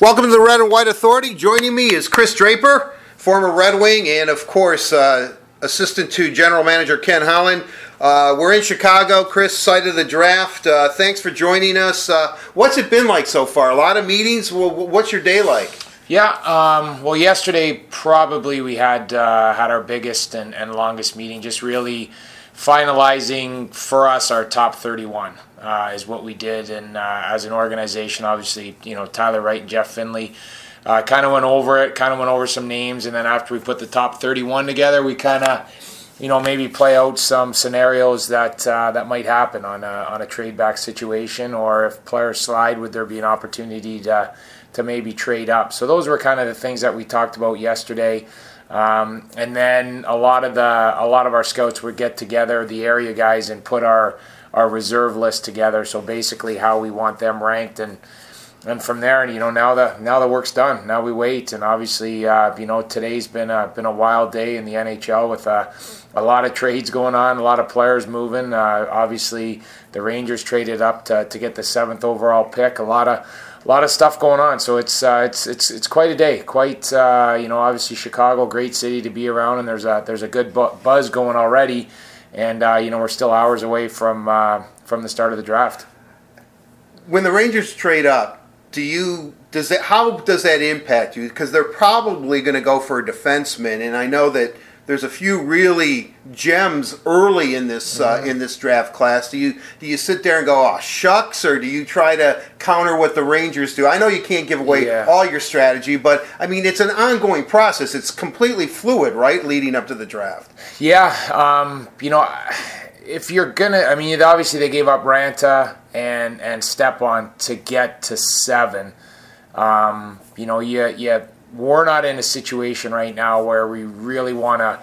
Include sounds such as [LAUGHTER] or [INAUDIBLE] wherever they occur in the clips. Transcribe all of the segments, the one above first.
Welcome to the Red and White Authority. Joining me is Kris Draper, former Red Wing, and of course, uh, assistant to General Manager Ken Holland. Uh, we're in Chicago. Kris, site of the draft. Uh, thanks for joining us. Uh, what's it been like so far? A lot of meetings. Well, what's your day like? Yeah. Um, well, yesterday probably we had uh, had our biggest and, and longest meeting. Just really finalizing for us our top 31 uh, is what we did, and uh, as an organization, obviously, you know Tyler Wright and Jeff Finley. Uh, kind of went over it, kind of went over some names, and then after we put the top 31 together, we kind of, you know, maybe play out some scenarios that uh, that might happen on a, on a trade back situation, or if players slide, would there be an opportunity to to maybe trade up? So those were kind of the things that we talked about yesterday. Um, and then a lot of the a lot of our scouts would get together, the area guys, and put our our reserve list together. So basically, how we want them ranked, and and from there, and you know, now the now the work's done. Now we wait, and obviously, uh, you know, today's been a been a wild day in the NHL with uh, a lot of trades going on, a lot of players moving. Uh, obviously, the Rangers traded up to, to get the seventh overall pick. A lot of a lot of stuff going on. So it's uh, it's it's it's quite a day. Quite uh, you know, obviously Chicago, great city to be around, and there's a there's a good bu- buzz going already and uh, you know we're still hours away from uh, from the start of the draft. When the Rangers trade up, do you does that how does that impact you? Because they're probably going to go for a defenseman, and I know that there's a few really gems early in this uh, mm-hmm. in this draft class. Do you do you sit there and go, "Oh shucks," or do you try to counter what the Rangers do? I know you can't give away yeah. all your strategy, but I mean it's an ongoing process. It's completely fluid, right, leading up to the draft. Yeah, um, you know, if you're gonna, I mean, obviously they gave up Raanta and and Stepan to get to seven. Um, you know, you you we're not in a situation right now where we really want to,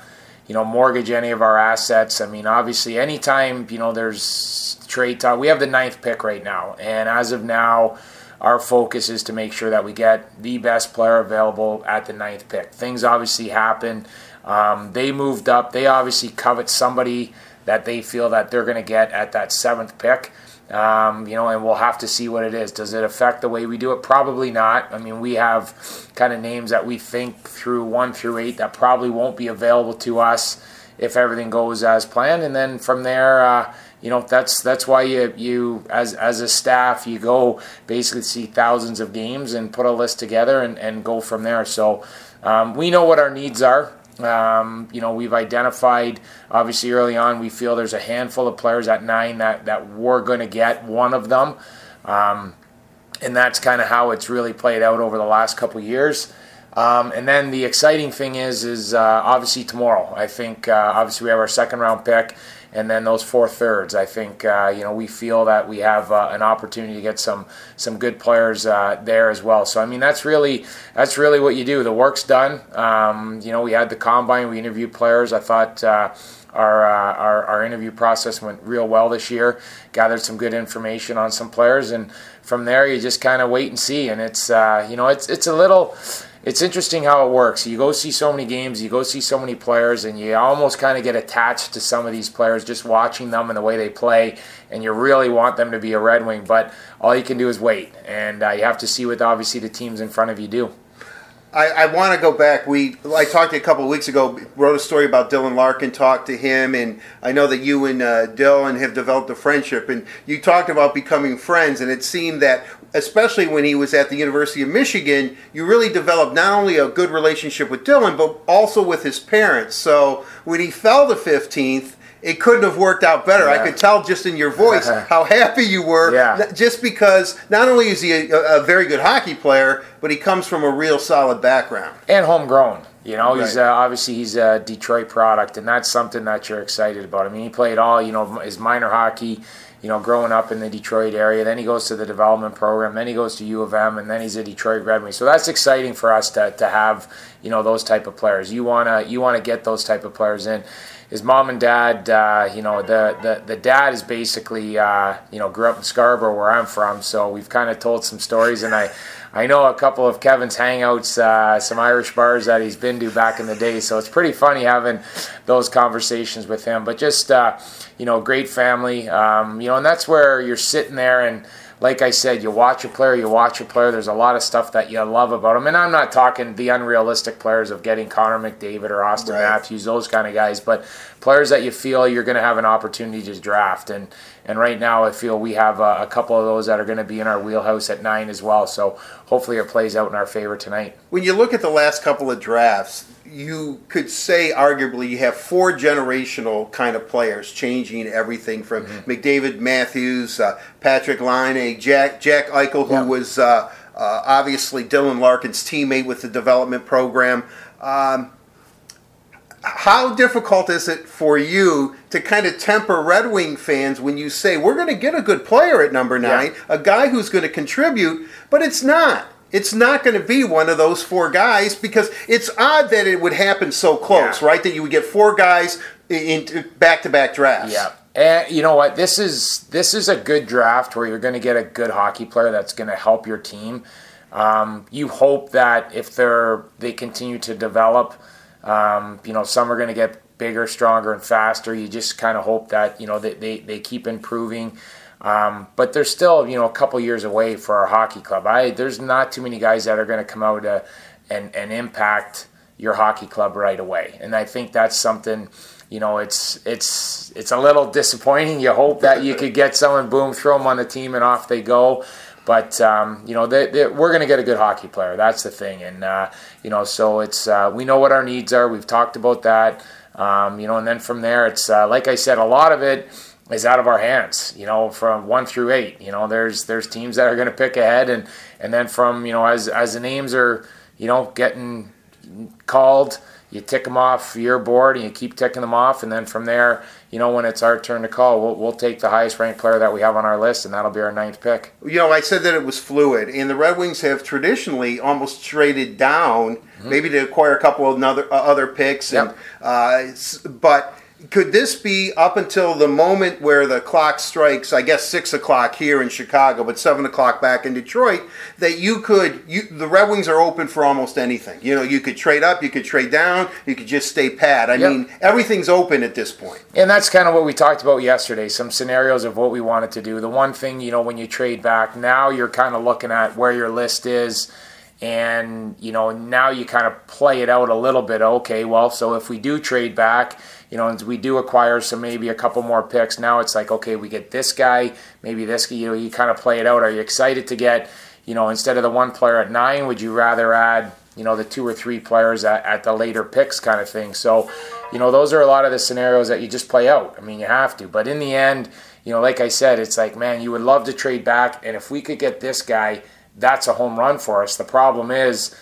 you know, mortgage any of our assets. I mean, obviously, anytime you know there's trade talk, we have the ninth pick right now, and as of now, our focus is to make sure that we get the best player available at the ninth pick. Things obviously happen. Um, they moved up. They obviously covet somebody that they feel that they're going to get at that seventh pick. Um, you know, and we'll have to see what it is. Does it affect the way we do it? Probably not. I mean, we have kind of names that we think through one through eight that probably won't be available to us if everything goes as planned, and then from there, uh, you know, that's that's why you you as as a staff you go basically see thousands of games and put a list together and, and go from there. So um, we know what our needs are. Um, you know, we've identified obviously early on. We feel there's a handful of players at nine that that we're going to get one of them, um, and that's kind of how it's really played out over the last couple years. Um, and then the exciting thing is, is uh, obviously tomorrow. I think uh, obviously we have our second round pick, and then those four thirds. I think uh, you know we feel that we have uh, an opportunity to get some some good players uh, there as well. So I mean that's really that's really what you do. The work's done. Um, you know we had the combine. We interviewed players. I thought. Uh, our, uh, our, our interview process went real well this year. Gathered some good information on some players, and from there you just kind of wait and see. And it's uh, you know it's it's a little it's interesting how it works. You go see so many games, you go see so many players, and you almost kind of get attached to some of these players just watching them and the way they play, and you really want them to be a Red Wing. But all you can do is wait, and uh, you have to see what obviously the teams in front of you do. I, I want to go back. We I talked to you a couple weeks ago. Wrote a story about Dylan Larkin. Talked to him, and I know that you and uh, Dylan have developed a friendship. And you talked about becoming friends, and it seemed that, especially when he was at the University of Michigan, you really developed not only a good relationship with Dylan, but also with his parents. So when he fell to fifteenth it couldn't have worked out better. Yeah. I could tell just in your voice [LAUGHS] how happy you were. Yeah. Just because not only is he a, a, very good hockey player, but he comes from a real solid background and homegrown. You know, right. he's uh, obviously he's a Detroit product, and that's something that you're excited about. I mean, he played all you know his minor hockey. You know, growing up in the Detroit area, then he goes to the development program, then he goes to U of M, and then he's a Detroit Red Wing. So that's exciting for us to, to have you know those type of players. You wanna you wanna get those type of players in his mom and dad, uh, you know, the, the, the dad is basically, uh, you know, grew up in Scarborough where I'm from. So we've kind of told some stories, and I, I know a couple of Kevin's hangouts, uh, some Irish bars that he's been to back in the day. So it's pretty funny having those conversations with him. But just, uh, you know, great family, um, you know, and that's where you're sitting there and like I said, you watch a player, you watch a player. There's a lot of stuff that you love about him, and I'm not talking the unrealistic players of getting Connor McDavid or Austin right. Matthews, those kind of guys, but players that you feel you're going to have an opportunity to draft. And and right now, I feel we have a, a couple of those that are going to be in our wheelhouse at nine as well. So hopefully, it plays out in our favor tonight. When you look at the last couple of drafts, you could say arguably you have four generational kind of players changing everything from mm-hmm. McDavid, Matthews, uh, Patrik Laine, Jack Jack Eichel, who was uh, uh, obviously Dylan Larkin's teammate with the development program. Um, how difficult is it for you to kind of temper Red Wing fans when you say we're going to get a good player at number nine, yeah. a guy who's going to contribute, but it's not? It's not going to be one of those four guys because it's odd that it would happen so close, yeah. right? That you would get four guys in back-to-back drafts. Yeah. And you know what? This is this is a good draft where you're going to get a good hockey player that's going to help your team. Um, you hope that if they're they continue to develop, um, you know, some are going to get bigger, stronger, and faster. You just kind of hope that you know they, they, they keep improving. Um, but they're still, you know, a couple years away for our hockey club. I there's not too many guys that are going to come out uh, and and impact your hockey club right away. And I think that's something, you know, it's it's it's a little disappointing. You hope that you could get someone, boom, throw them on the team, and off they go. But um, you know, they, they, we're going to get a good hockey player. That's the thing, and uh, you know, so it's uh, we know what our needs are. We've talked about that. Um, you know, and then from there, it's uh, like I said, a lot of it is out of our hands. You know, from one through eight. You know, there's there's teams that are going to pick ahead, and and then from you know as as the names are you know getting called, you tick them off your board, and you keep ticking them off, and then from there, you know, when it's our turn to call, we'll, we'll take the highest ranked player that we have on our list, and that'll be our ninth pick. You know, I said that it was fluid, and the Red Wings have traditionally almost traded down, mm-hmm. maybe to acquire a couple of other, uh, other picks, and yep. uh, but could this be up until the moment where the clock strikes i guess six o'clock here in chicago but seven o'clock back in detroit that you could you the red wings are open for almost anything. You know you could trade up you could trade down you could just stay pat. I yep. mean everything's open at this point. And that's kind of what we talked about yesterday some scenarios of what we wanted to do. The one thing you know when you trade back now you're kind of looking at where your list is and you know now you kind of play it out a little bit. Okay well so if we do trade back you know, we do acquire some maybe a couple more picks. Now it's like, okay, we get this guy, maybe this guy. You know, you kind of play it out. Are you excited to get, you know, instead of the one player at nine, would you rather add, you know, the two or three players at, at the later picks kind of thing? So, you know, those are a lot of the scenarios that you just play out. I mean, you have to. But in the end, you know, like I said, it's like, man, you would love to trade back, and if we could get this guy, that's a home run for us. The problem is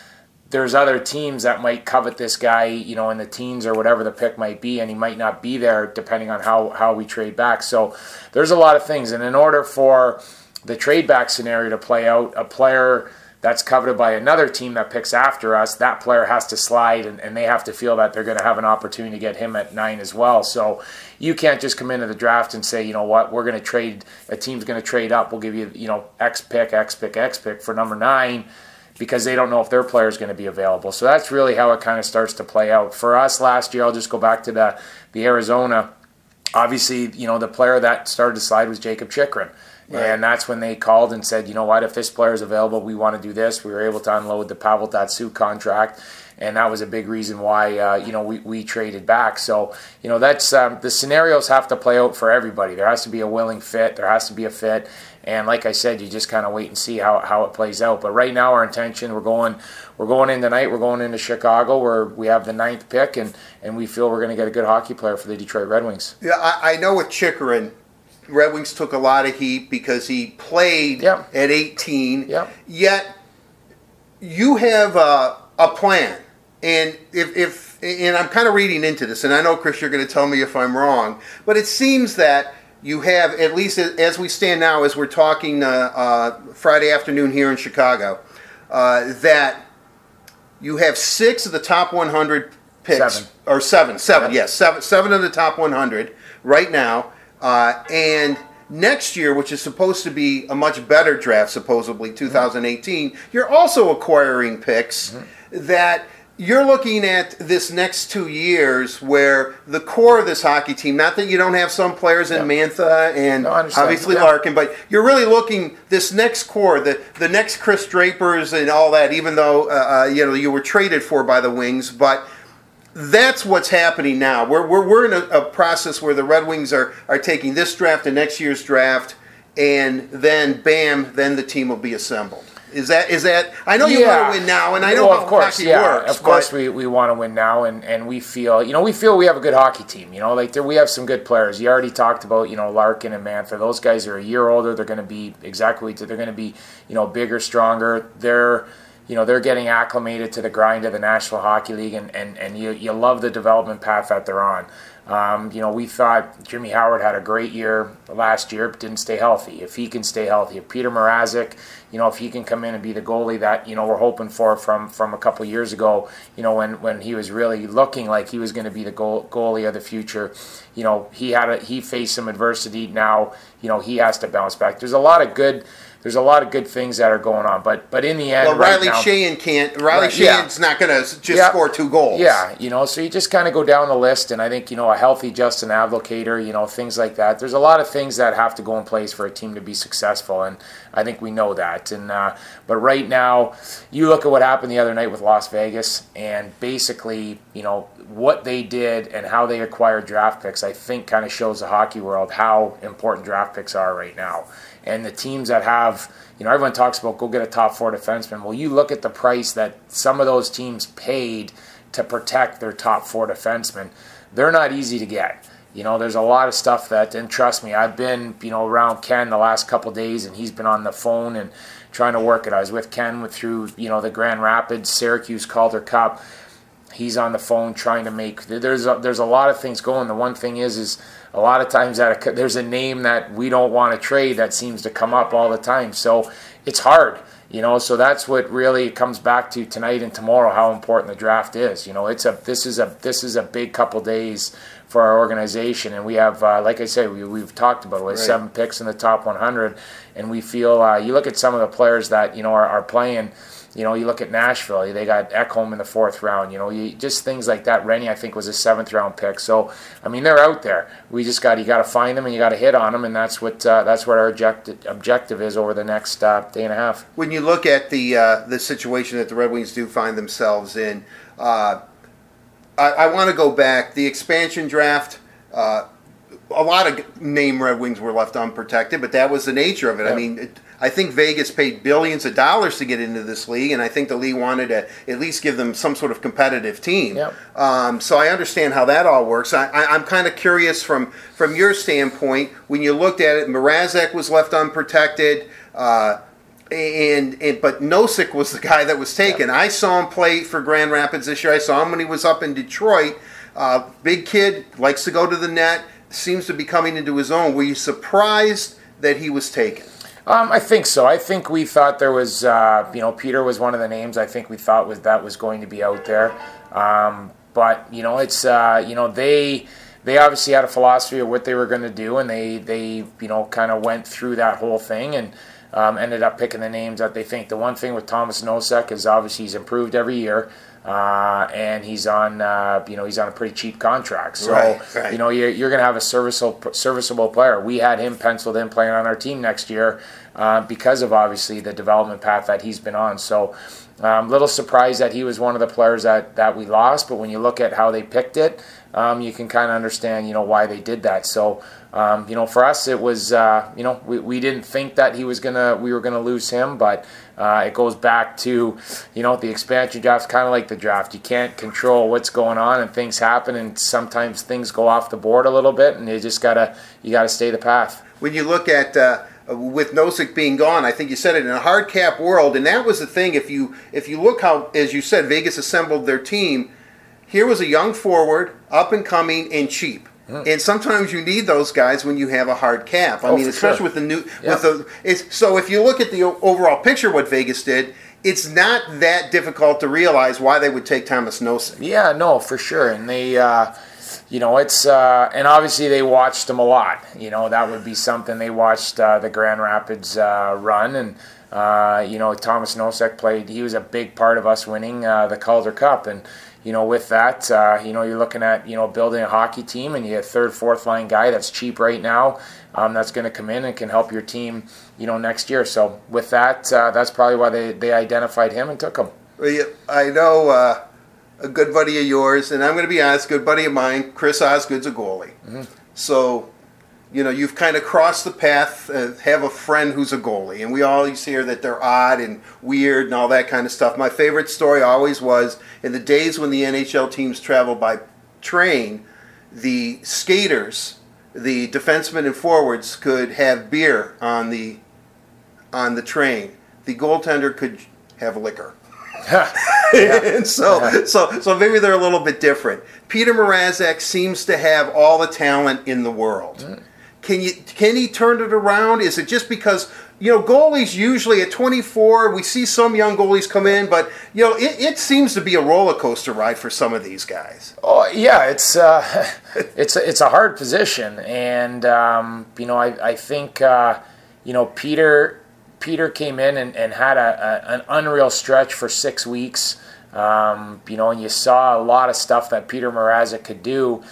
there's other teams that might covet this guy, you know, in the teens or whatever the pick might be, and he might not be there depending on how, how we trade back. So there's a lot of things. And in order for the trade back scenario to play out, a player that's coveted by another team that picks after us, that player has to slide and, and they have to feel that they're going to have an opportunity to get him at nine as well. So you can't just come into the draft and say, you know what, we're going to trade, a team's going to trade up. We'll give you, you know, X pick, X pick, X pick for number nine because they don't know if their player is going to be available. So that's really how it kind of starts to play out. For us last year, I'll just go back to the, the Arizona. Obviously, you know, the player that started to slide was Jakob Chychrun. Right. And that's when they called and said, you know what, if this player is available, we want to do this. We were able to unload the Pavel Datsyuk contract and that was a big reason why uh, you know we, we traded back. So you know that's um, the scenarios have to play out for everybody. There has to be a willing fit. There has to be a fit. And like I said, you just kind of wait and see how, how it plays out. But right now, our intention we're going we're going in tonight. We're going into Chicago where we have the ninth pick, and, and we feel we're going to get a good hockey player for the Detroit Red Wings. Yeah, I, I know with Chychrun, Red Wings took a lot of heat because he played yep. at 18. Yep. Yet you have a, a plan and if, if and I'm kind of reading into this, and I know Kris, you're going to tell me if I'm wrong, but it seems that you have at least as we stand now, as we're talking uh, uh, Friday afternoon here in Chicago, uh, that you have six of the top 100 picks, seven. or seven, seven, yes, seven, seven of the top 100 right now, uh, and next year, which is supposed to be a much better draft, supposedly 2018, mm-hmm. you're also acquiring picks mm-hmm. that you're looking at this next two years where the core of this hockey team, not that you don't have some players in Yeah. Mantha and No, obviously Yeah. Larkin, but you're really looking this next core, the the next Kris Drapers and all that. Even though uh, uh, you know you were traded for by the Wings, but that's what's happening now. We're we're, we're in a, a process where the Red Wings are are taking this draft and next year's draft, and then bam, then the team will be assembled. Is that is that? I know you want to win now, and I know well, how of course, hockey yeah, works. of course we, we want to win now, and, and we feel you know we feel we have a good hockey team. You know, like there, we have some good players. You already talked about you know Larkin and Mantha. Those guys are a year older. They're going to be exactly they're going to be you know bigger, stronger. They're you know they're getting acclimated to the grind of the National Hockey League, and, and, and you you love the development path that they're on. Um, you know, we thought Jimmy Howard had a great year last year, but didn't stay healthy. If he can stay healthy, if Petr Mrazek, you know, if he can come in and be the goalie that you know we're hoping for from from a couple years ago, you know, when when he was really looking like he was going to be the goal, goalie of the future, you know, he had a, he faced some adversity. Now, you know, he has to bounce back. There's a lot of good. There's a lot of good things that are going on, but but in the end, Well, right Riley now, Sheahan can't. Riley Right, yeah. Not going to just Yeah. score two goals. Yeah, you know, so you just kind of go down the list, and I think you know a healthy Justin Abdelkader, you know, things like that. There's a lot of things that have to go in place for a team to be successful, and I think we know that. And uh, but right now, you look at what happened the other night with Las Vegas, and basically, you know, what they did and how they acquired draft picks. I think kind of shows the hockey world how important draft picks are right now, and the teams that have you know, everyone talks about go get a top four defenseman. Well, you look at the price that some of those teams paid to protect their top four defensemen. They're not easy to get. You know, there's a lot of stuff that, and trust me, I've been, you know, around Ken the last couple days, and he's been on the phone and trying to work it. I was with Ken with, through, you know, the Grand Rapids, Syracuse Calder Cup. He's on the phone trying to make. There's a, there's a lot of things going. The one thing is, is a lot of times that a, there's a name that we don't want to trade that seems to come up all the time. So it's hard, you know. So that's what really comes back to tonight and tomorrow how important the draft is. You know, it's a this is a this is a big couple days for our organization, and we have, uh, like I say, we, we've talked about it. Right. seven picks in the top 100, and we feel uh, you look at some of the players that you know are, are playing. You know, you look at Nashville; they got Ekholm in the fourth round. You know, you, just things like that. Rinne, I think, was a seventh round pick. So, I mean, they're out there. We just got you got to find them and you got to hit on them, and that's what uh, that's what our objective objective is over the next uh, day and a half. When you look at the uh, the situation that the Red Wings do find themselves in, uh, I, I want to go back. The expansion draft. Uh, a lot of name Red Wings were left unprotected, but that was the nature of it. I mean, it, I think Vegas paid billions of dollars to get into this league, and I think the league wanted to at least give them some sort of competitive team. Yep. Um, so I understand how that all works. I, I, I'm kind of curious from from your standpoint when you looked at it. Mrazek was left unprotected. Uh, and, and but Nosek was the guy that was taken. I saw him play for Grand Rapids this year. I saw him when he was up in Detroit. Uh, big kid, likes to go to the net. Seems to be coming into his own. Were you surprised that he was taken? Um, I think so. I think we thought there was, uh, you know, Peter was one of the names. I think we thought was that was going to be out there. Um, but you know, it's uh, you know they they obviously had a philosophy of what they were going to do, and they they you know kind of went through that whole thing and um, ended up picking the names that they think. The one thing with Tomas Nosek is obviously he's improved every year. Uh, and he's on, uh, you know, he's on a pretty cheap contract. So, Right, right. you know, you're, you're going to have a serviceable, serviceable player. We had him penciled in playing on our team next year uh, because of obviously the development path that he's been on. So, um, little surprised that he was one of the players that, that we lost. But when you look at how they picked it, um, you can kind of understand, you know, why they did that. So, um, you know, for us, it was, uh, you know, we, we didn't think that he was gonna, we were gonna lose him, but uh, it goes back to, you know, the expansion draft's kind of like the draft. You can't control what's going on, and things happen, and sometimes things go off the board a little bit, and you just gotta, you gotta stay the path. when you look at uh, with Nosek being gone, I think you said it in a hard cap world, and that was the thing. If you if you look how, as you said, Vegas assembled their team. Here was a young forward, up and coming, and cheap. And sometimes you need those guys when you have a hard cap. I Oh, mean, especially sure. with the new Yeah. with the. It's, so if you look at the overall picture, what Vegas did, it's not that difficult to realize why they would take Tomas Nosek. Yeah, no, for sure. And they, uh, you know, it's uh, and obviously they watched him a lot. You know, that would be something they watched uh, the Grand Rapids uh, run, and Uh, you know, Tomas Nosek played. He was a big part of us winning uh, the Calder Cup, and you know, with that, uh, you know, you're looking at you know building a hockey team, and you get third, fourth line guy that's cheap right now. Um, that's going to come in and can help your team, you know, next year. So with that, uh, that's probably why they, they identified him and took him. Well, yeah, I know uh, a good buddy of yours, and I'm going to be honest, good buddy of mine, Chris Osgood's a goalie. Mm-hmm. So you know, you've kind of crossed the path, uh, have a friend who's a goalie, and we always hear that they're odd and weird and all that kind of stuff. My favorite story always was in the days when the NHL teams traveled by train, the skaters, the defensemen and forwards could have beer on the on the train. The goaltender could have liquor. [LAUGHS] [LAUGHS] and so, so, so maybe they're a little bit different. Petr Mrazek seems to have all the talent in the world. Can you can he turn it around? Is it just because you know goalies usually at 24 we see some young goalies come in, but you know it, it seems to be a roller coaster ride for some of these guys. Oh yeah, it's uh, [LAUGHS] it's it's a hard position, and um, you know I I think uh, you know Peter Peter came in and, and had a, a, an unreal stretch for six weeks. Um, you know, and you saw a lot of stuff that Petr Mrazek could do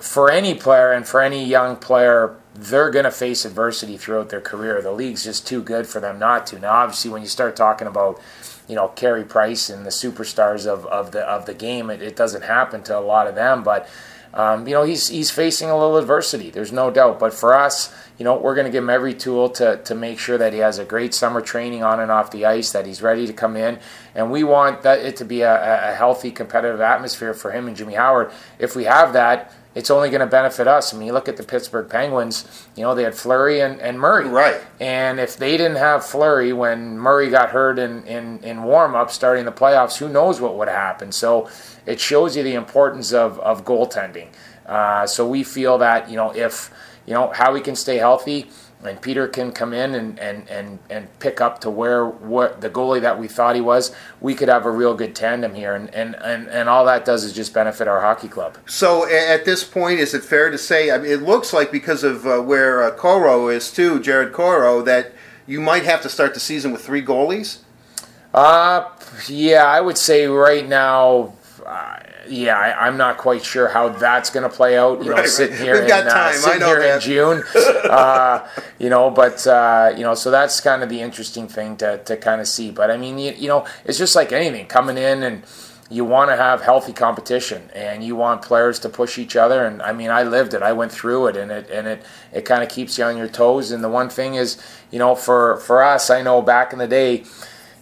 for any player and for any young player, they're going to face adversity throughout their career. The league's just too good for them not to. Now, obviously, when you start talking about, you know, Carey Price and the superstars of, of the of the game, it, it doesn't happen to a lot of them. But um, you know, he's he's facing a little adversity. There's no doubt. But for us, you know, we're going to give him every tool to to make sure that he has a great summer training on and off the ice, that he's ready to come in, and we want that it to be a, a healthy, competitive atmosphere for him and Jimmy Howard. If we have that it's only going to benefit us. I mean, you look at the Pittsburgh Penguins, you know, they had Fleury and, and Murray. Right. And if they didn't have Fleury when Murray got hurt in, in, in warm up starting the playoffs, who knows what would happen. So it shows you the importance of, of goaltending. Uh, so we feel that, you know, if, you know, how we can stay healthy – and Peter can come in and, and, and, and pick up to where what the goalie that we thought he was, we could have a real good tandem here. And, and, and, and all that does is just benefit our hockey club. So at this point, is it fair to say, I mean, it looks like because of uh, where uh, Coreau is too, Jared Coreau, that you might have to start the season with three goalies? Uh, yeah, I would say right now, uh, yeah, I, am not quite sure how that's going to play out. You know, right, sitting here, in, uh, sitting here in June, [LAUGHS] uh, you know, but uh, you know, so that's kind of the interesting thing to, to kind of see. But I mean, you, you know, it's just like anything coming in and you want to have healthy competition and you want players to push each other. And I mean I lived it. I went through it and it and it it kind of keeps you on your toes. And the one thing is you know for for us I know back in the day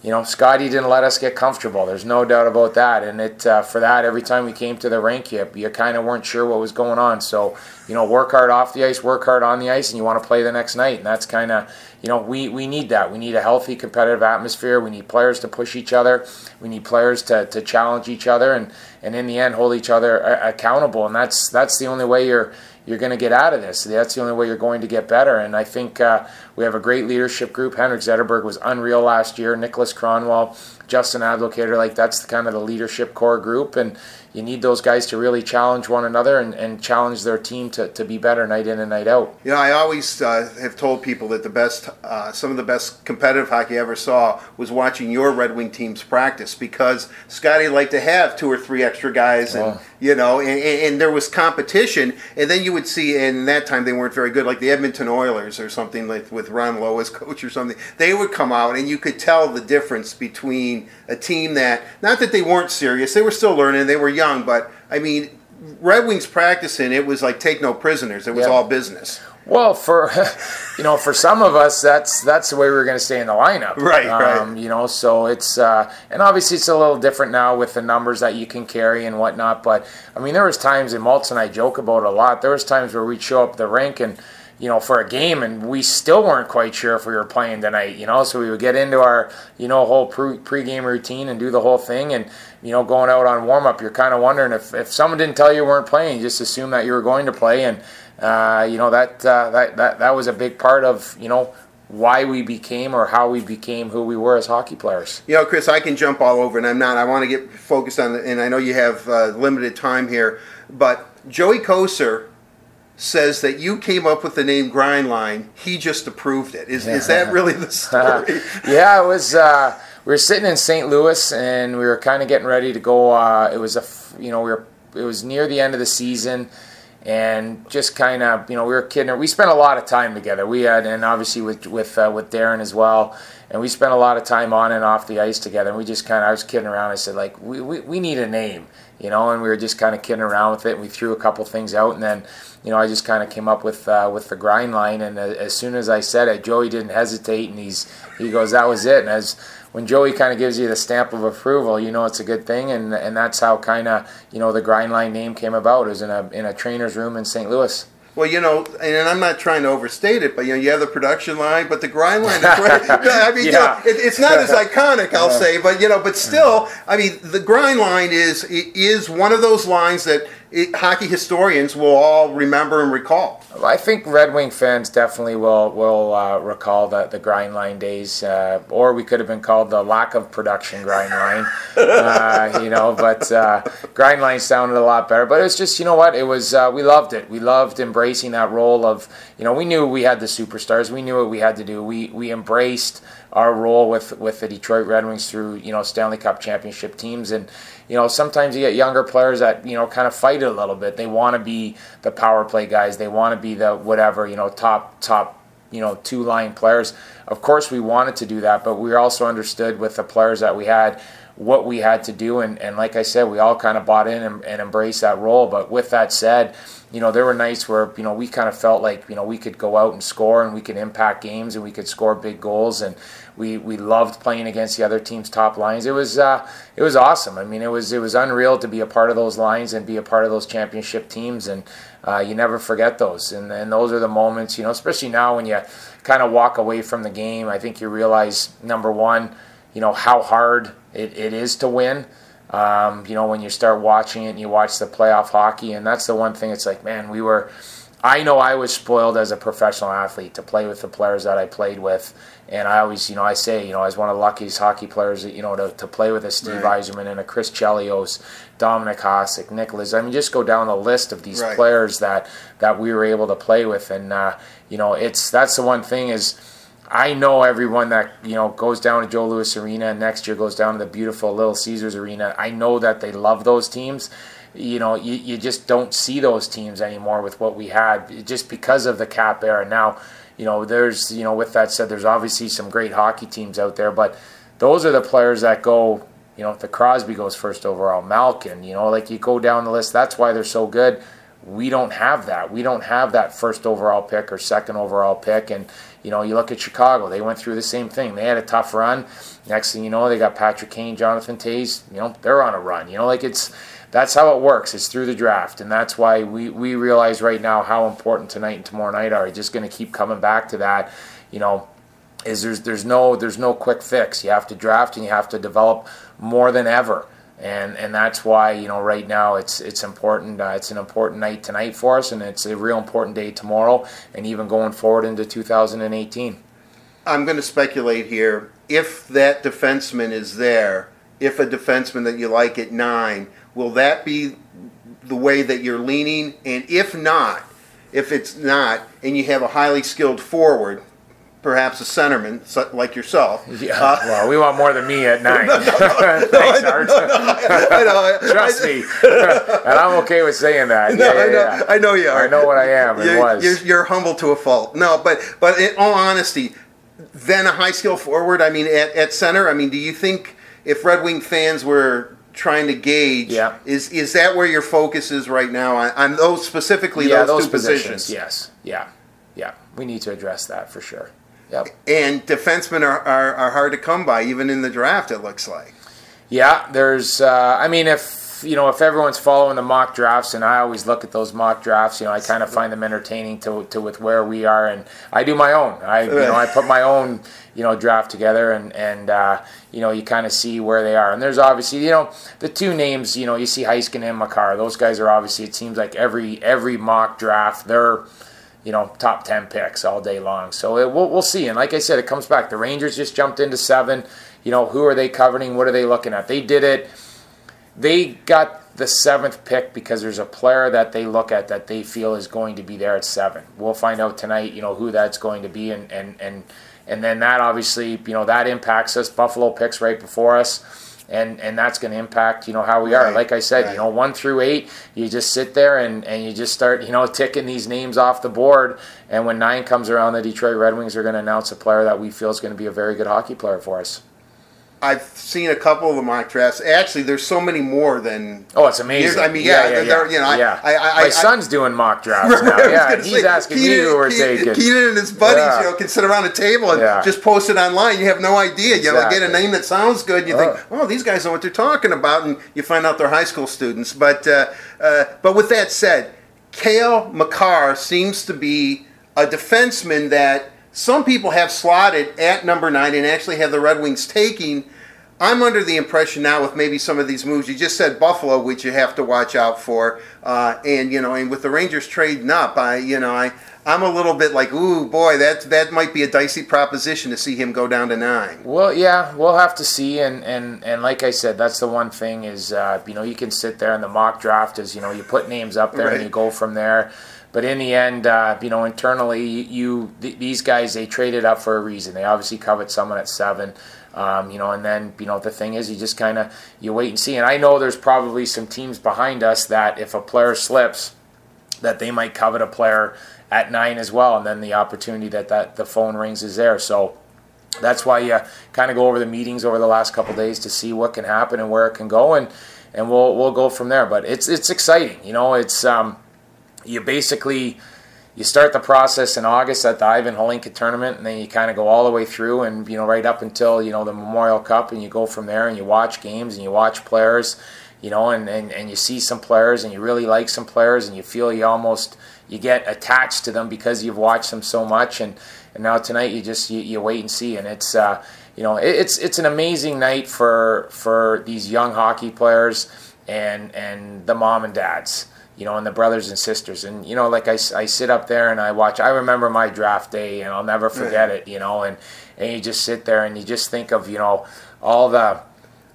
you know, Scotty didn't let us get comfortable. There's no doubt about that. And it uh, for that, every time we came to the rink, you, you kind of weren't sure what was going on. So, you know, work hard off the ice, work hard on the ice, and you want to play the next night. And that's kind of, you know, we, we need that. We need a healthy, competitive atmosphere. We need players to push each other. We need players to, to challenge each other, and, and in the end, hold each other uh, accountable. And that's that's the only way you're you're going to get out of this. That's the only way you're going to get better. And I think uh, we have a great leadership group. Henrik Zetterberg was unreal last year. Niklas Kronwall, Justin Abdelkader, like that's the kind of the leadership core group. And you need those guys to really challenge one another and, and challenge their team to, to be better night in and night out. You know, I always uh, have told people that the best, uh, some of the best competitive hockey I ever saw was watching your Red Wing teams practice because Scotty liked to have two or three extra guys, and oh. you know, and, and, there was competition. And then you would see, and that time they weren't very good, like the Edmonton Oilers or something like with Ron Low as coach or something. They would come out, and you could tell the difference between a team that, not that they weren't serious, they were still learning, they were young but I mean, Red Wings practicing, it was like take no prisoners. It was yeah. all business. Well, for [LAUGHS] you know, for some of us, that's that's the way we are going to stay in the lineup, right? Um, right. You know, so it's uh, and obviously it's a little different now with the numbers that you can carry and whatnot. But I mean, there was times, and Maltz and I joke about it a lot. There was times where we'd show up the rink and you know, for a game, and we still weren't quite sure if we were playing tonight, you know. So we would get into our, you know, whole pre pregame routine and do the whole thing, and you know, going out on warm up, you're kind of wondering if, if someone didn't tell you you weren't playing, you just assume that you were going to play, and uh, you know that, uh, that that that was a big part of you know why we became or how we became who we were as hockey players. You know, Kris, I can jump all over, and I'm not. I want to get focused on, the, and I know you have uh, limited time here, but Joey Kocur says that you came up with the name Grindline. He just approved it. Is, is that really the [LAUGHS] story? yeah, it was. Uh, we were sitting in St. Louis and we were kind of getting ready to go. Uh, it was a, you know, we were. It was near the end of the season, and just kind of, you know, we were kidding. We spent a lot of time together. We had, and obviously with with uh, with Darren as well. And we spent a lot of time on and off the ice together. And we just kind of, I was kidding around. I said, like, we, we, we need a name, you know, and we were just kind of kidding around with it. And we threw a couple things out. And then, you know, I just kind of came up with uh, with the grind line. And uh, as soon as I said it, Joey didn't hesitate. And he's he goes, that was it. And as when Joey kind of gives you the stamp of approval, you know it's a good thing, and and that's how kind of you know the Grindline name came about. It was in a in a trainer's room in St. Louis. Well, you know, and I'm not trying to overstate it, but you know, you have the production line, but the grind line. [LAUGHS] I mean, yeah. you know, it, it's not as [LAUGHS] iconic, I'll say, but you know, but still, I mean, the grind line is is one of those lines that it, hockey historians will all remember and recall. I think Red Wing fans definitely will will uh, recall the the grind line days, uh, or we could have been called the lack of production grind line, uh, [LAUGHS] you know. But uh, grind line sounded a lot better. But it was just you know what it was. Uh, we loved it. We loved embracing that role of you know we knew we had the superstars. We knew what we had to do. We we embraced our role with with the Detroit Red Wings through you know Stanley Cup championship teams and you know sometimes you get younger players that you know kind of fight it a little bit. They want to be the power play guys. They want to be the whatever you know top top you know two line players. Of course we wanted to do that but we also understood with the players that we had what we had to do. And, and like I said we all kind of bought in and, and embraced that role. But with that said you know, there were nights where, you know, we kind of felt like, you know, we could go out and score and we could impact games and we could score big goals. And we, we loved playing against the other team's top lines. It was uh, it was awesome. I mean, it was it was unreal to be a part of those lines and be a part of those championship teams and uh, you never forget those. And, and those are the moments, you know, especially now when you kind of walk away from the game, I think you realize number one, you know, how hard it, it is to win. Um, you know, when you start watching it and you watch the playoff hockey, and that's the one thing. It's like, man, we were. I know I was spoiled as a professional athlete to play with the players that I played with, and I always, you know, I say, you know, I was one of the luckiest hockey players, you know, to, to play with a Steve right. Yzerman and a Chris Chelios, Dominik Hasek, Nicholas. I mean, just go down the list of these right. players that that we were able to play with, and uh, you know, it's that's the one thing is I know everyone that you know goes down to Joe Louis Arena and next year goes down to the beautiful Little Caesars Arena. I know that they love those teams. You know, you, you just don't see those teams anymore with what we had just because of the cap era. Now, you know, there's you know, with that said, there's obviously some great hockey teams out there, but those are the players that go. You know, the Crosby goes first overall, Malkin. You know, like you go down the list. That's why they're so good. We don't have that. We don't have that first overall pick or second overall pick, and you know, you look at Chicago, they went through the same thing. They had a tough run. Next thing you know, they got Patrick Kane, Jonathan Toews, you know, they're on a run. You know, like it's that's how it works. It's through the draft. And that's why we, we realize right now how important tonight and tomorrow night are. Just gonna keep coming back to that. You know, is there's there's no there's no quick fix. You have to draft and you have to develop more than ever and and that's why you know right now it's it's important. Uh, it's an important night tonight for us, and it's a real important day tomorrow, and even going forward into 2018. I'm going to speculate here. If that defenseman is there, if a defenseman that you like at nine, will that be the way that you're leaning? And if not, if it's not, and you have a highly skilled forward, perhaps a centerman like yourself. Yeah. Uh, well, we want more than me at [LAUGHS] nine. No, no, [LAUGHS] no, Thanks, Art. I. Trust me, [LAUGHS] and I'm okay with saying that. No, yeah, I, know, yeah. I know you are. I know what I am. You're, was. You're, you're, humble to a fault. No, but but in all honesty, then a high skill forward. I mean, at, at center. I mean, do you think if Red Wing fans were trying to gauge. Yeah. Is is that where your focus is right now on, on those specifically yeah, those, those two positions? positions? Yes. Yeah. Yeah. We need to address that for sure. Yep. And defensemen are, are, are hard to come by, even in the draft, it looks like. Yeah, there's, uh, I mean, if, you know, if everyone's following the mock drafts, and I always look at those mock drafts, you know, I kind of find them entertaining to, to with where we are, and I do my own. I, you know, I put my own, you know, draft together, and, and uh, you know, you kind of see where they are. And there's obviously, you know, the two names, you know, you see Heiskanen and Makar. Those guys are obviously, it seems like every every mock draft, they're – you know, top 10 picks all day long. So it, we'll, we'll see. And like I said, it comes back. The Rangers just jumped into seven. You know, who are they covering? What are they looking at? They did it. they got the seventh pick because there's a player that they look at that they feel is going to be there at seven. We'll find out tonight, you know, who that's going to be, and and and and then that obviously, you know, that impacts us. Buffalo picks right before us. And, and that's going to impact you know how we are. Right, Like I said, right. you know one through eight, you just sit there and, and you just start you know ticking these names off the board. And when nine comes around, the Detroit Red Wings are going to announce a player that we feel is going to be a very good hockey player for us. I've seen a couple of the mock drafts. Actually, there's so many more than. Oh, it's amazing. I mean, yeah, yeah, they're- you know, I- yeah. I- I- My son's doing mock drafts now. Yeah, he's say, asking me Keenan- who we're Keenan- taking. Keenan and his buddies, Yeah. you know, can sit around a table and Yeah. just post it online. You have no idea. You know, get a name that sounds good. And You think, oh, these guys know what they're talking about, and you find out they're high school students. But uh, uh, but with that said, Cale Makar seems to be a defenseman that some people have slotted at number nine and actually have the Red Wings taking. I'm under the impression now with maybe some of these moves. You just said Buffalo, which you have to watch out for, uh, and you know, and with the Rangers trading up, I you know, I I'm a little bit like, ooh, boy, that that might be a dicey proposition to see him go down to nine. Well, yeah, we'll have to see, and, and, and like I said, that's the one thing is, uh, you know, you can sit there in the mock draft is, you know, you put names up there Right. and you go from there. But in the end, uh, you know, internally, you th- these guys they traded up for a reason. They obviously covered someone at seven, um, you know, and then you know the thing is, you just kind of you wait and see. And I know there's probably some teams behind us that if a player slips, that they might covet a player at nine as well, and then the opportunity that, that the phone rings is there. So that's why you kind of go over the meetings over the last couple days to see what can happen and where it can go, and and we'll we'll go from there. But it's it's exciting, you know. It's um, you basically you start the process in August at the Ivan Hlinka tournament, and then you kind of go all the way through, and you know right up until you know the Memorial Cup, and you go from there, and you watch games, and you watch players, you know, and, and, and you see some players, and you really like some players, and you feel you almost you get attached to them because you've watched them so much, and, and now tonight you just you, you wait and see, and it's uh, you know it, it's it's an amazing night for for these young hockey players and and the mom and dads you know, and the brothers and sisters. And, you know, like I, I sit up there and I watch, I remember my draft day and I'll never forget it, you know, and, and you just sit there and you just think of, you know, all the,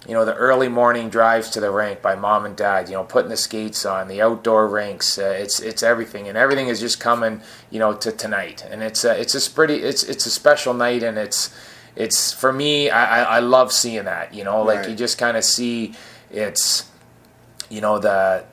you know, the early morning drives to the rink by mom and dad, you know, putting the skates on, the outdoor rinks, uh, it's, it's everything. And everything is just coming, you know, to tonight. And it's, uh, it's a pretty, it's, it's a special night and it's, it's for me, I, I, I love seeing that, you know, like Right. you just kind of see it's, you know, the,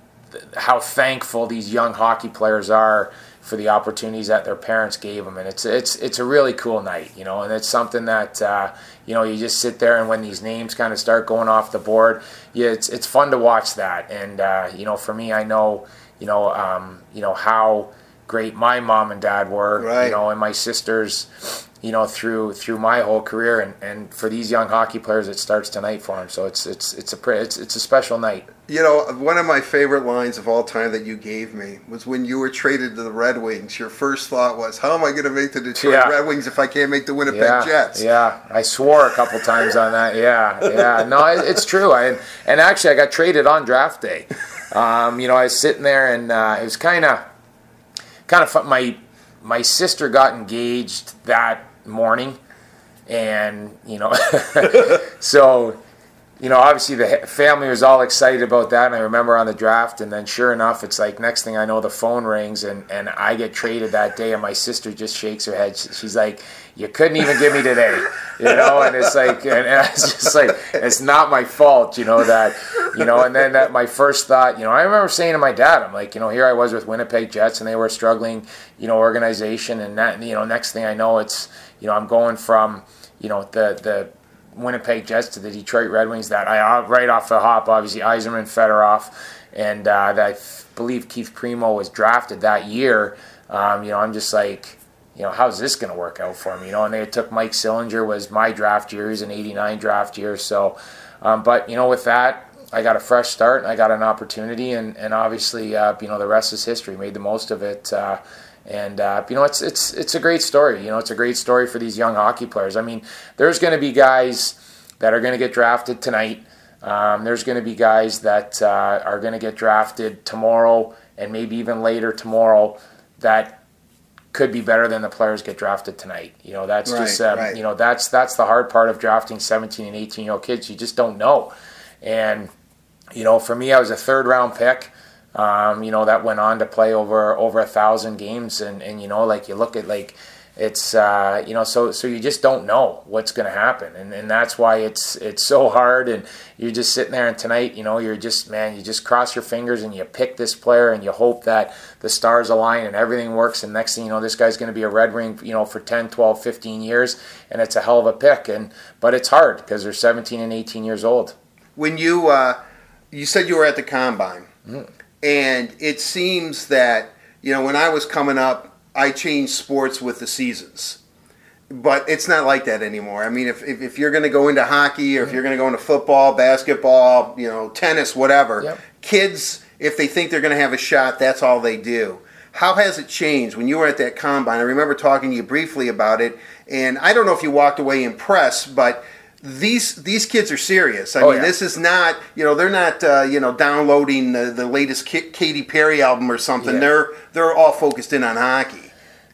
how thankful these young hockey players are for the opportunities that their parents gave them, and it's it's it's a really cool night, you know, and it's something that uh, you know you just sit there and when these names kind of start going off the board, yeah, it's it's fun to watch that, and uh, you know, for me, I know you know um, you know how great my mom and dad were, Right. you know, and my sisters, you know, through through my whole career, and, and for these young hockey players, it starts tonight for them, so it's it's it's a it's it's a special night. You know, one of my favorite lines of all time that you gave me was when you were traded to the Red Wings. Your first thought was, "How am I going to make the Detroit Yeah. Red Wings if I can't make the Winnipeg yeah, Jets?" Yeah, I swore a couple times on that. Yeah, yeah. No, it, it's true. I and actually I got traded on draft day. Um, you know, I was sitting there and uh, it was kind of kind of. My my sister got engaged that morning, and you know, [LAUGHS] so you know, obviously the family was all excited about that. And I remember on the draft, and then sure enough, it's like next thing I know, the phone rings, and, and I get traded that day, and my sister just shakes her head. She's like, "You couldn't even give me today," [LAUGHS] you know. And it's like, and, and it's just like, it's not my fault, you know that, you know. And then that my first thought, you know, I remember saying to my dad, I'm like, you know, here I was with Winnipeg Jets, and they were a struggling, you know, organization, and that, you know, next thing I know, it's, you know, I'm going from, you know, the the Winnipeg Jets to the Detroit Red Wings. That I uh, right off the hop, obviously Yzerman, Fedorov, and uh, I believe Keith Primeau was drafted that year. Um, you know, I'm just like, you know, how's this going to work out for me? You know, and they took Mike Sillinger was my draft year. He's an '89 draft year. So, um, but you know, with that, I got a fresh start and I got an opportunity, and and obviously, uh, you know, the rest is history. Made the most of it. Uh, and uh, you know, it's it's it's a great story. You know, it's a great story for these young hockey players. I mean, there's going to be guys that are going to get drafted tonight. Um, there's going to be guys that uh, are going to get drafted tomorrow and maybe even later tomorrow that could be better than the players get drafted tonight. You know, that's Right, just um, right. you know that's that's the hard part of drafting 17 and 18 year old kids. You just don't know, and you know, for me, I was a third round pick. Um, you know, that went on to play over over a thousand games, and and you know, like you look at like it's uh, you know so so you just don't know what's going to happen. And, and that's why it's it's so hard. And you're just sitting there and tonight you know you're just man you just cross your fingers and you pick this player and you hope that the stars align and everything works. And next thing you know this guy's going to be a red ring you know for 10 12 15 years and it's a hell of a pick. And but it's hard because they're 17 and 18 years old when you uh, you said you were at the combine mm-hmm. and it seems that you know when i was coming up I change sports with the seasons. But it's not like that anymore. I mean, if, if, if you're going to go into hockey or if you're going to go into football, basketball, you know, tennis, whatever, yep. kids, if they think they're going to have a shot, that's all they do. How has it changed when you were at that combine? I remember talking to you briefly about it, and I don't know if you walked away impressed, but – these these kids are serious. I oh, mean, yeah. this is not you know they're not uh, you know downloading the, the latest K- Katy Perry album or something. Yeah. They're they're all focused in on hockey.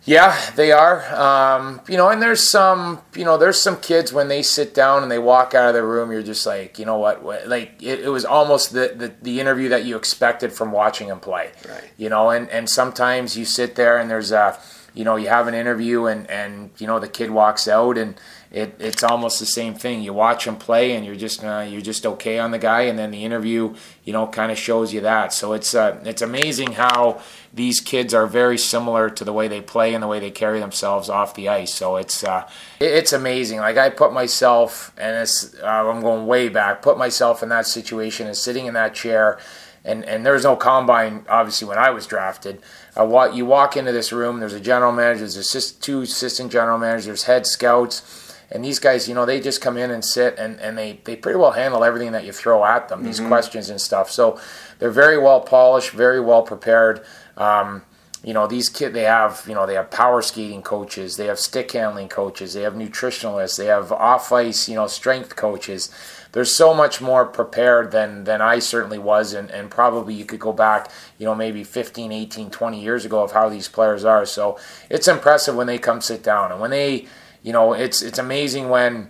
Yeah, they are. Um, you know, and there's some, you know, there's some kids when they sit down and they walk out of the room, you're just like, you know what, what like it, it, was almost the, the, the interview that you expected from watching them play. Right. You know, and and sometimes you sit there and there's a, you know, you have an interview and and you know the kid walks out and it, it's almost the same thing. You watch him play, and you're just uh, you're just okay on the guy, and then the interview, you know, kind of shows you that. So it's uh, it's amazing how these kids are very similar to the way they play and the way they carry themselves off the ice. So it's uh, it's amazing. Like I put myself, and it's uh, I'm going way back. Put myself in that situation and sitting in that chair, and and there's no combine obviously when I was drafted. Uh, you walk into this room. There's a general manager. There's assist, two assistant general managers. There's head scouts and these guys, you know, they just come in and sit and, and they, they pretty well handle everything that you throw at them, these mm-hmm. questions and stuff. So they're very well polished, very well prepared. Um, you know, these kids, they have, you know, they have power skating coaches, they have stick handling coaches, they have nutritionalists, they have off ice, you know, strength coaches. They're so much more prepared than, than I certainly was. And, and probably you could go back, you know, maybe 15, 18, 20 years ago of how these players are. So it's impressive when they come sit down and when they, you know, it's it's amazing when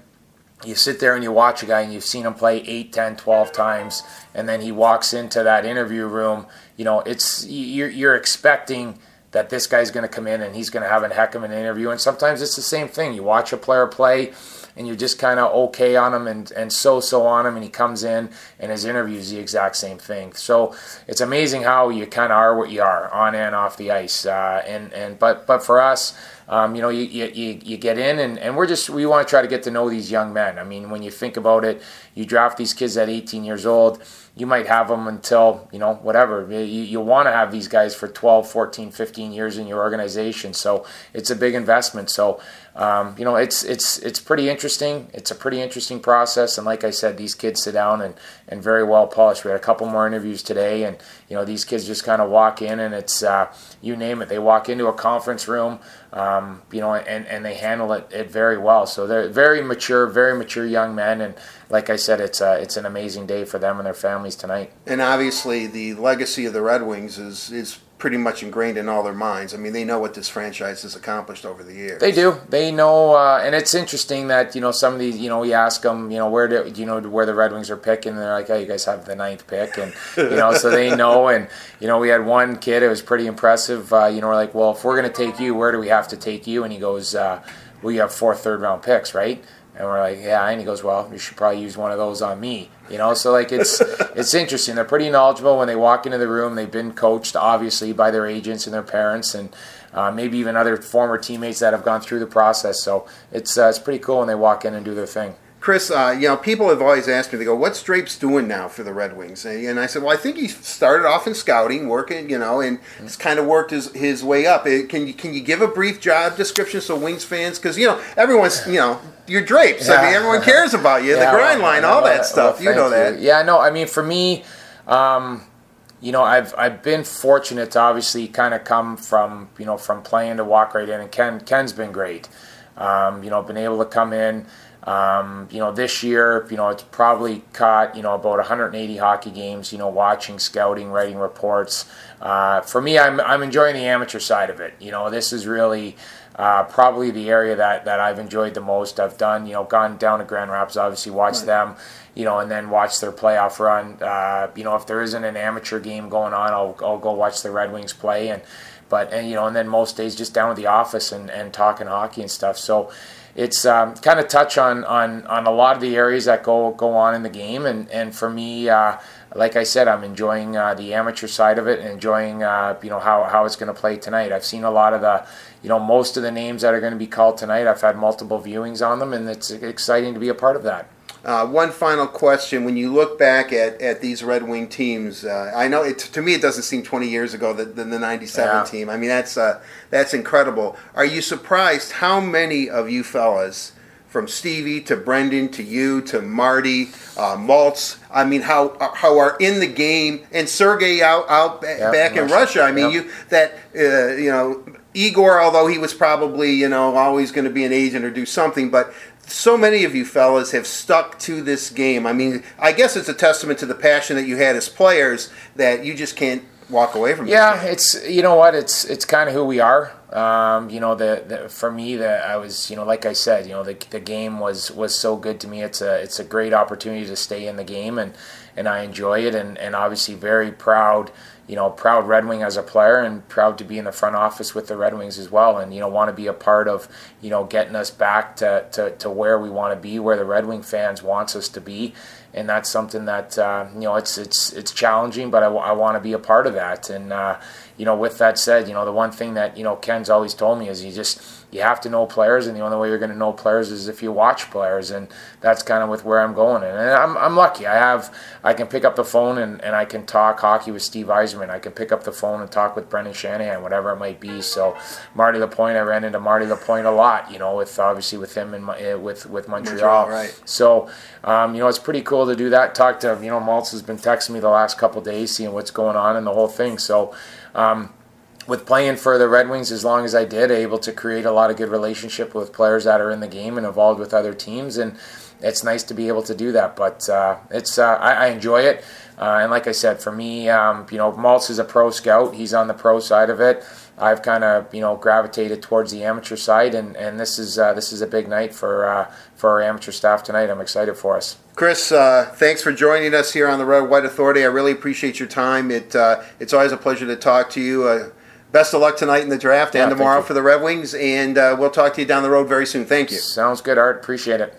you sit there and you watch a guy and you've seen him play 8, 10, 12 times, and then he walks into that interview room. You know, it's you're, you're expecting that this guy's going to come in and he's going to have a heck of an interview. And sometimes it's the same thing. You watch a player play and you're just kind of okay on him and, and so so on him, and he comes in and his interview is the exact same thing. So it's amazing how you kind of are what you are on and off the ice. Uh, and and but but for us, um, you know, you, you, you get in and, and we're just, we want to try to get to know these young men. I mean, when you think about it, you draft these kids at 18 years old, you might have them until, you know, whatever. You, you want to have these guys for 12, 14, 15 years in your organization. So it's a big investment. So, um, you know, it's, it's, it's pretty interesting. It's a pretty interesting process. And like I said, these kids sit down and, and very well polished. We had a couple more interviews today and, you know, these kids just kind of walk in and it's, uh, you name it. They walk into a conference room, um, you know, and, and they handle it, it very well. So they're very mature, very mature young men, and like I said, it's uh, it's an amazing day for them and their families tonight. And obviously, the legacy of the Red Wings is is pretty much ingrained in all their minds. I mean, they know what this franchise has accomplished over the years. They do. They know, uh, and it's interesting that you know some of these. You know, we ask them, you know, where do you know where the Red Wings are picking? And they're like, oh, you guys have the ninth pick, and you know, so they know. [LAUGHS] And you know, we had one kid. It was pretty impressive. Uh, you know, we're like, well, if we're going to take you, where do we have to take you? And he goes, uh, well, you have four third round picks, right? And we're like, yeah. And he goes, well, you should probably use one of those on me. You know, so like it's [LAUGHS] it's interesting. They're pretty knowledgeable when they walk into the room. They've been coached, obviously, by their agents and their parents, and uh, maybe even other former teammates that have gone through the process. So it's uh, it's pretty cool when they walk in and do their thing. Kris, uh, you know, people have always asked me, they go, what's Drapes doing now for the Red Wings? And I said, well, I think he started off in scouting, working, you know, and mm-hmm. he's kind of worked his, his way up. Can you, can you give a brief job description so Wings fans, because, you know, everyone's, you know, you're Drapes. Yeah. I mean, everyone cares about you, [LAUGHS] yeah, the grind line, all that stuff. Well, you know that. You. Yeah, no, I mean, for me, um, you know, I've I've been fortunate to obviously kind of come from you know from playing to walk right in, and Ken Ken's been great. Um, you know, been able to come in Um, you know, this year, you know, it's probably caught, you know, about 180 hockey games, you know, watching, scouting, writing reports. Uh, for me, I'm, I'm enjoying the amateur side of it. You know, this is really uh, probably the area that, that I've enjoyed the most. I've done, you know, gone down to Grand Rapids, obviously watched right. them, you know, and then watch their playoff run. Uh, you know, if there isn't an amateur game going on, I'll, I'll go watch the Red Wings play. And, but, and, you know, and then most days just down at the office and, and talking hockey and stuff. So, it's um, kind of touch on, on, on a lot of the areas that go go on in the game, and and for me, uh, like I said, I'm enjoying uh, the amateur side of it and enjoying uh, you know how, how it's going to play tonight. I've seen a lot of the you know most of the names that are going to be called tonight. I've had multiple viewings on them, and it's exciting to be a part of that. Uh, one final question: When you look back at, at these Red Wing teams, uh, I know it, to me it doesn't seem 20 years ago than the '97 yeah. team. I mean that's uh, that's incredible. Are you surprised how many of you fellas, from Stevie to Brendan to you to Marty, uh, Maltz, I mean how how are in the game and Sergey out out yep, back in Russia. Russia. I mean yep. you that uh, you know Igor, although he was probably you know always going to be an agent or do something, but so many of you fellas have stuck to this game. I mean, I guess it's a testament to the passion that you had as players that you just can't walk away from. Yeah, it's you know what it's it's kind of who we are. Um, you know, the, the for me that I was you know like I said, you know the the game was was so good to me. It's a it's a great opportunity to stay in the game and and I enjoy it and and obviously very proud you know, proud Red Wing as a player and proud to be in the front office with the Red Wings as well. And, you know, want to be a part of, you know, getting us back to, to, to where we want to be, where the Red Wing fans wants us to be. And that's something that, uh, you know, it's, it's, it's challenging, but I, I want to be a part of that. And, uh, you know, with that said, you know, the one thing that, you know, Ken's always told me is you just, you have to know players, and the only way you're going to know players is if you watch players, and that's kind of with where I'm going. And I'm, I'm lucky. I have I can pick up the phone and, and I can talk hockey with Steve Yzerman. I can pick up the phone and talk with Brendan Shanahan, whatever it might be. So Marty Lapointe, I ran into Marty Lapointe a lot. You know, with obviously with him and eh, with with Montreal. Montreal right. So um, you know, it's pretty cool to do that. Talk to you know, Maltz has been texting me the last couple days, seeing what's going on and the whole thing. So. Um, with playing for the Red Wings as long as I did, able to create a lot of good relationship with players that are in the game and involved with other teams, and it's nice to be able to do that. But uh, it's uh, I, I, enjoy it, uh, and like I said, for me, um, you know, Maltz is a pro scout. He's on the pro side of it. I've kind of you know gravitated towards the amateur side, and, and this is uh, this is a big night for uh, for our amateur staff tonight. I'm excited for us. Kris, uh, thanks for joining us here on the Red White Authority. I really appreciate your time. It it's always a pleasure to talk to you best of luck tonight in the draft yeah, and tomorrow for the Red Wings. And uh, we'll talk to you down the road very soon. Thank you. Sounds good, Art. Appreciate it.